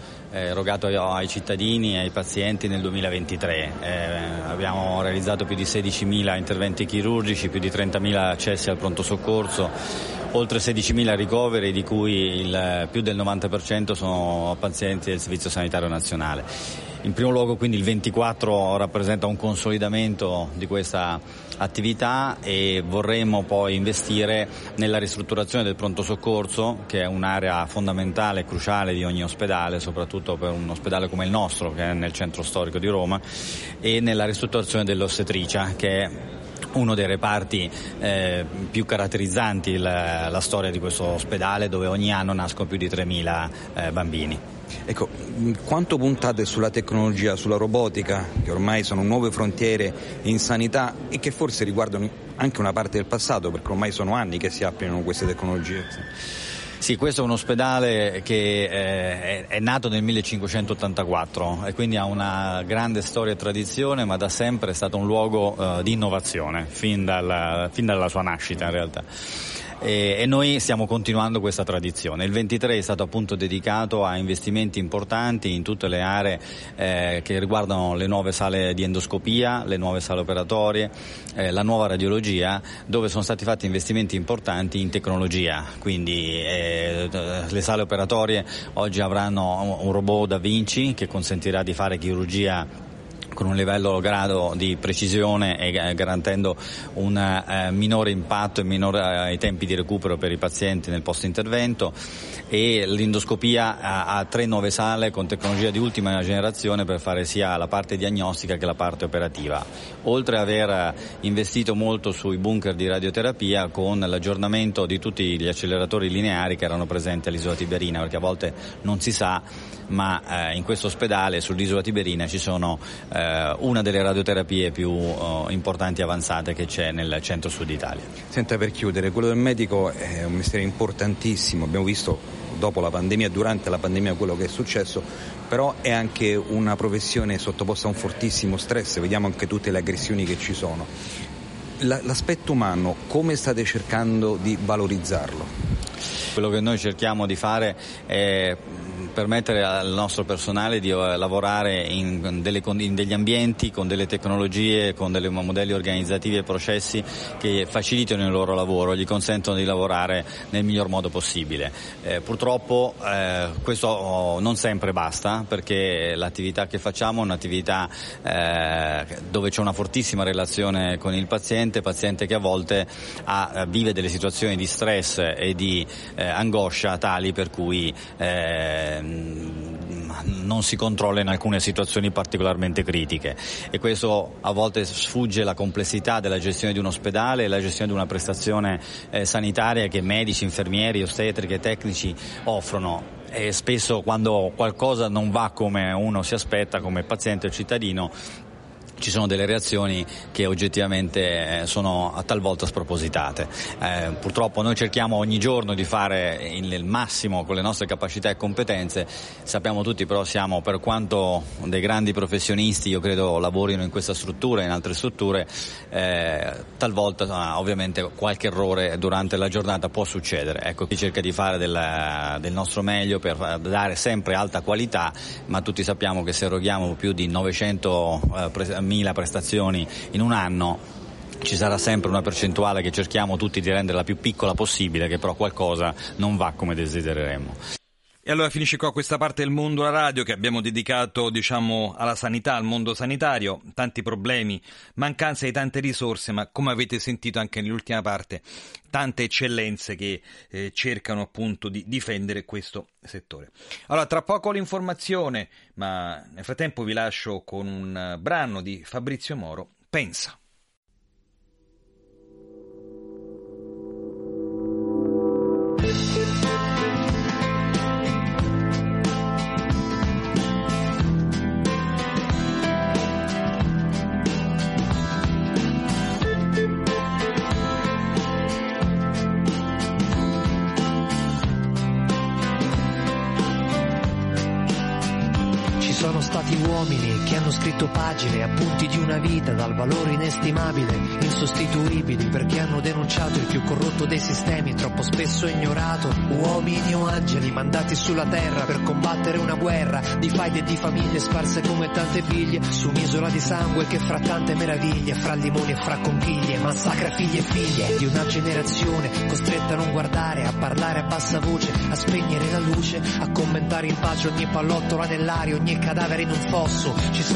S12: erogato ai cittadini e ai pazienti nel 2023. Eh, abbiamo realizzato più di 16.000 interventi chirurgici, più di 30.000 accessi al pronto soccorso, oltre 16.000 ricoveri di cui il, più del 90% sono pazienti del Servizio Sanitario Nazionale. In primo luogo quindi il 24 rappresenta un consolidamento di questa attività e vorremmo poi investire nella ristrutturazione del pronto soccorso che è un'area fondamentale e cruciale di ogni ospedale, soprattutto per un ospedale come il nostro che è nel centro storico di Roma e nella ristrutturazione dell'ostetricia che è uno dei reparti eh, più caratterizzanti la, la, storia di questo ospedale dove ogni anno nascono più di 3.000 eh, bambini.
S2: Ecco, quanto puntate sulla tecnologia, sulla robotica, che ormai sono nuove frontiere in sanità e che forse riguardano anche una parte del passato, perché ormai sono anni che si applicano queste tecnologie?
S12: Sì, questo è un ospedale che eh, è, nato nel 1584 e quindi ha una grande storia e tradizione, ma da sempre è stato un luogo eh, di innovazione, fin, dal, fin dalla sua nascita in realtà e, e, noi stiamo continuando questa tradizione. Il 23 è stato appunto dedicato a investimenti importanti in tutte le aree eh, che riguardano le nuove sale di endoscopia, le nuove sale operatorie, eh, la nuova radiologia, dove sono stati fatti investimenti importanti in tecnologia, quindi eh, le sale operatorie oggi avranno un robot da Vinci che consentirà di fare chirurgia con un livello grado di precisione e garantendo un eh, minore impatto e minore eh, tempi di recupero per i pazienti nel post intervento e l'indoscopia ha, tre nuove sale con tecnologia di ultima generazione per fare sia la parte diagnostica che la parte operativa. Oltre ad aver investito molto sui bunker di radioterapia con l'aggiornamento di tutti gli acceleratori lineari che erano presenti all'isola Tiberina, perché a volte non si sa, ma eh, in questo ospedale sull'isola Tiberina ci sono eh, una delle radioterapie più oh, importanti e avanzate che c'è nel centro-sud Italia.
S13: Senta, per chiudere, quello del medico è un mestiere importantissimo, abbiamo visto dopo la pandemia, durante la pandemia quello che è successo, però è anche una professione sottoposta a un fortissimo stress, vediamo anche tutte le aggressioni che ci sono. L'aspetto umano, come state cercando di valorizzarlo?
S12: Quello che noi cerchiamo di fare è permettere al nostro personale di eh, lavorare in, delle, in, degli ambienti con delle tecnologie, con dei modelli organizzativi e processi che facilitino il loro lavoro, gli consentono di lavorare nel miglior modo possibile. Eh, purtroppo eh, questo oh, non sempre basta perché l'attività che facciamo è un'attività eh, dove c'è una fortissima relazione con il paziente, paziente che a volte ha, eh, vive delle situazioni di stress e di eh, angoscia tali per cui non si controlla in alcune situazioni particolarmente critiche. E questo a volte sfugge la complessità della gestione di un ospedale e la gestione di una prestazione eh, sanitaria che medici, infermieri, ostetriche, tecnici offrono. E spesso quando qualcosa non va come uno si aspetta come paziente o cittadino ci sono delle reazioni che oggettivamente eh, sono a talvolta spropositate. Eh, purtroppo noi cerchiamo ogni giorno di fare il massimo con le nostre capacità e competenze, sappiamo tutti però siamo per quanto dei grandi professionisti io credo lavorino in questa struttura e in altre strutture, eh, talvolta ovviamente qualche errore durante la giornata può succedere. Ecco, si cerca di fare del, del nostro meglio per dare sempre alta qualità, ma tutti sappiamo che se eroghiamo più di 900 eh, mila prestazioni in un anno ci sarà sempre una percentuale che cerchiamo tutti di rendere la più piccola possibile, che però qualcosa non va come desidereremmo.
S2: E allora finisce qua questa parte del mondo alla radio che abbiamo dedicato, diciamo, alla sanità, al mondo sanitario, tanti problemi, mancanza di tante risorse, ma come avete sentito anche nell'ultima parte, tante eccellenze che eh, cercano appunto di difendere questo settore. Allora, tra poco l'informazione, ma nel frattempo vi lascio con un brano di Fabrizio Moro, Pensa.
S14: Uomini che hanno scritto pagine, appunti di una vita dal valore inestimabile, insostituibili perché hanno denunciato il più corrotto dei sistemi, troppo spesso ignorato. Uomini o angeli mandati sulla terra per combattere una guerra di faide e di famiglie sparse come tante biglie su un'isola di sangue che fra tante meraviglie, fra limoni e fra conchiglie, massacra figli e figlie di una generazione costretta a non guardare, a parlare a bassa voce, a spegnere la luce, a commentare in pace ogni pallottola nell'aria, ogni cadavere in un fosso. Ci sono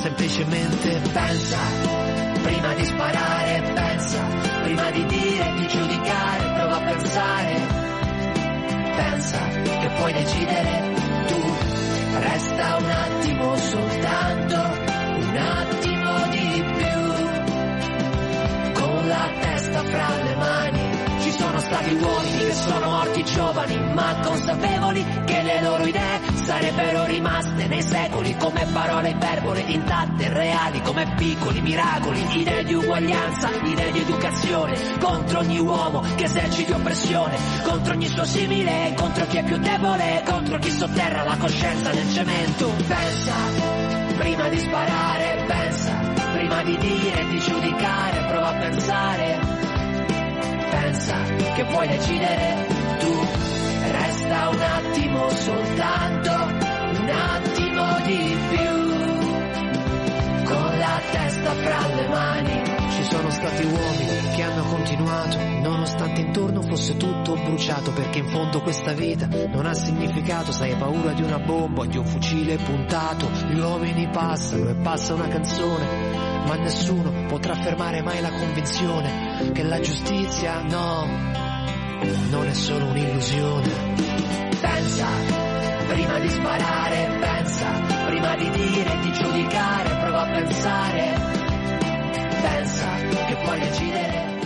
S14: Semplicemente pensa, prima di sparare pensa, prima di dire, di giudicare, prova a pensare.
S15: puoi decidere tu. Resta un attimo soltanto, un attimo di più, con la testa fra le mani. Ci sono stati uomini che sono morti giovani, ma consapevoli che le loro idee sarebbero rimaste nei secoli come parole iperbole intatte reali, come piccoli miracoli, idee di uguaglianza, idee di educazione, contro ogni uomo che eserciti oppressione, contro ogni suo simile, contro chi è più debole, contro chi sotterra la coscienza nel cemento. Pensa, prima di sparare, pensa, prima di dire, di giudicare, prova a pensare pensa che puoi decidere tu. Resta un attimo soltanto, un attimo di più, con la testa fra le mani. Ci sono stati uomini che hanno continuato, nonostante intorno fosse tutto bruciato, perché in fondo questa vita non ha significato, sai, paura di una bomba, di un fucile puntato. Gli uomini passano e passa una canzone, ma nessuno potrà fermare mai la convinzione che la giustizia, no, non è solo un'illusione.
S16: Pensa, prima di sparare, pensa, prima di dire, di giudicare, prova a pensare. Pensa che puoi decidere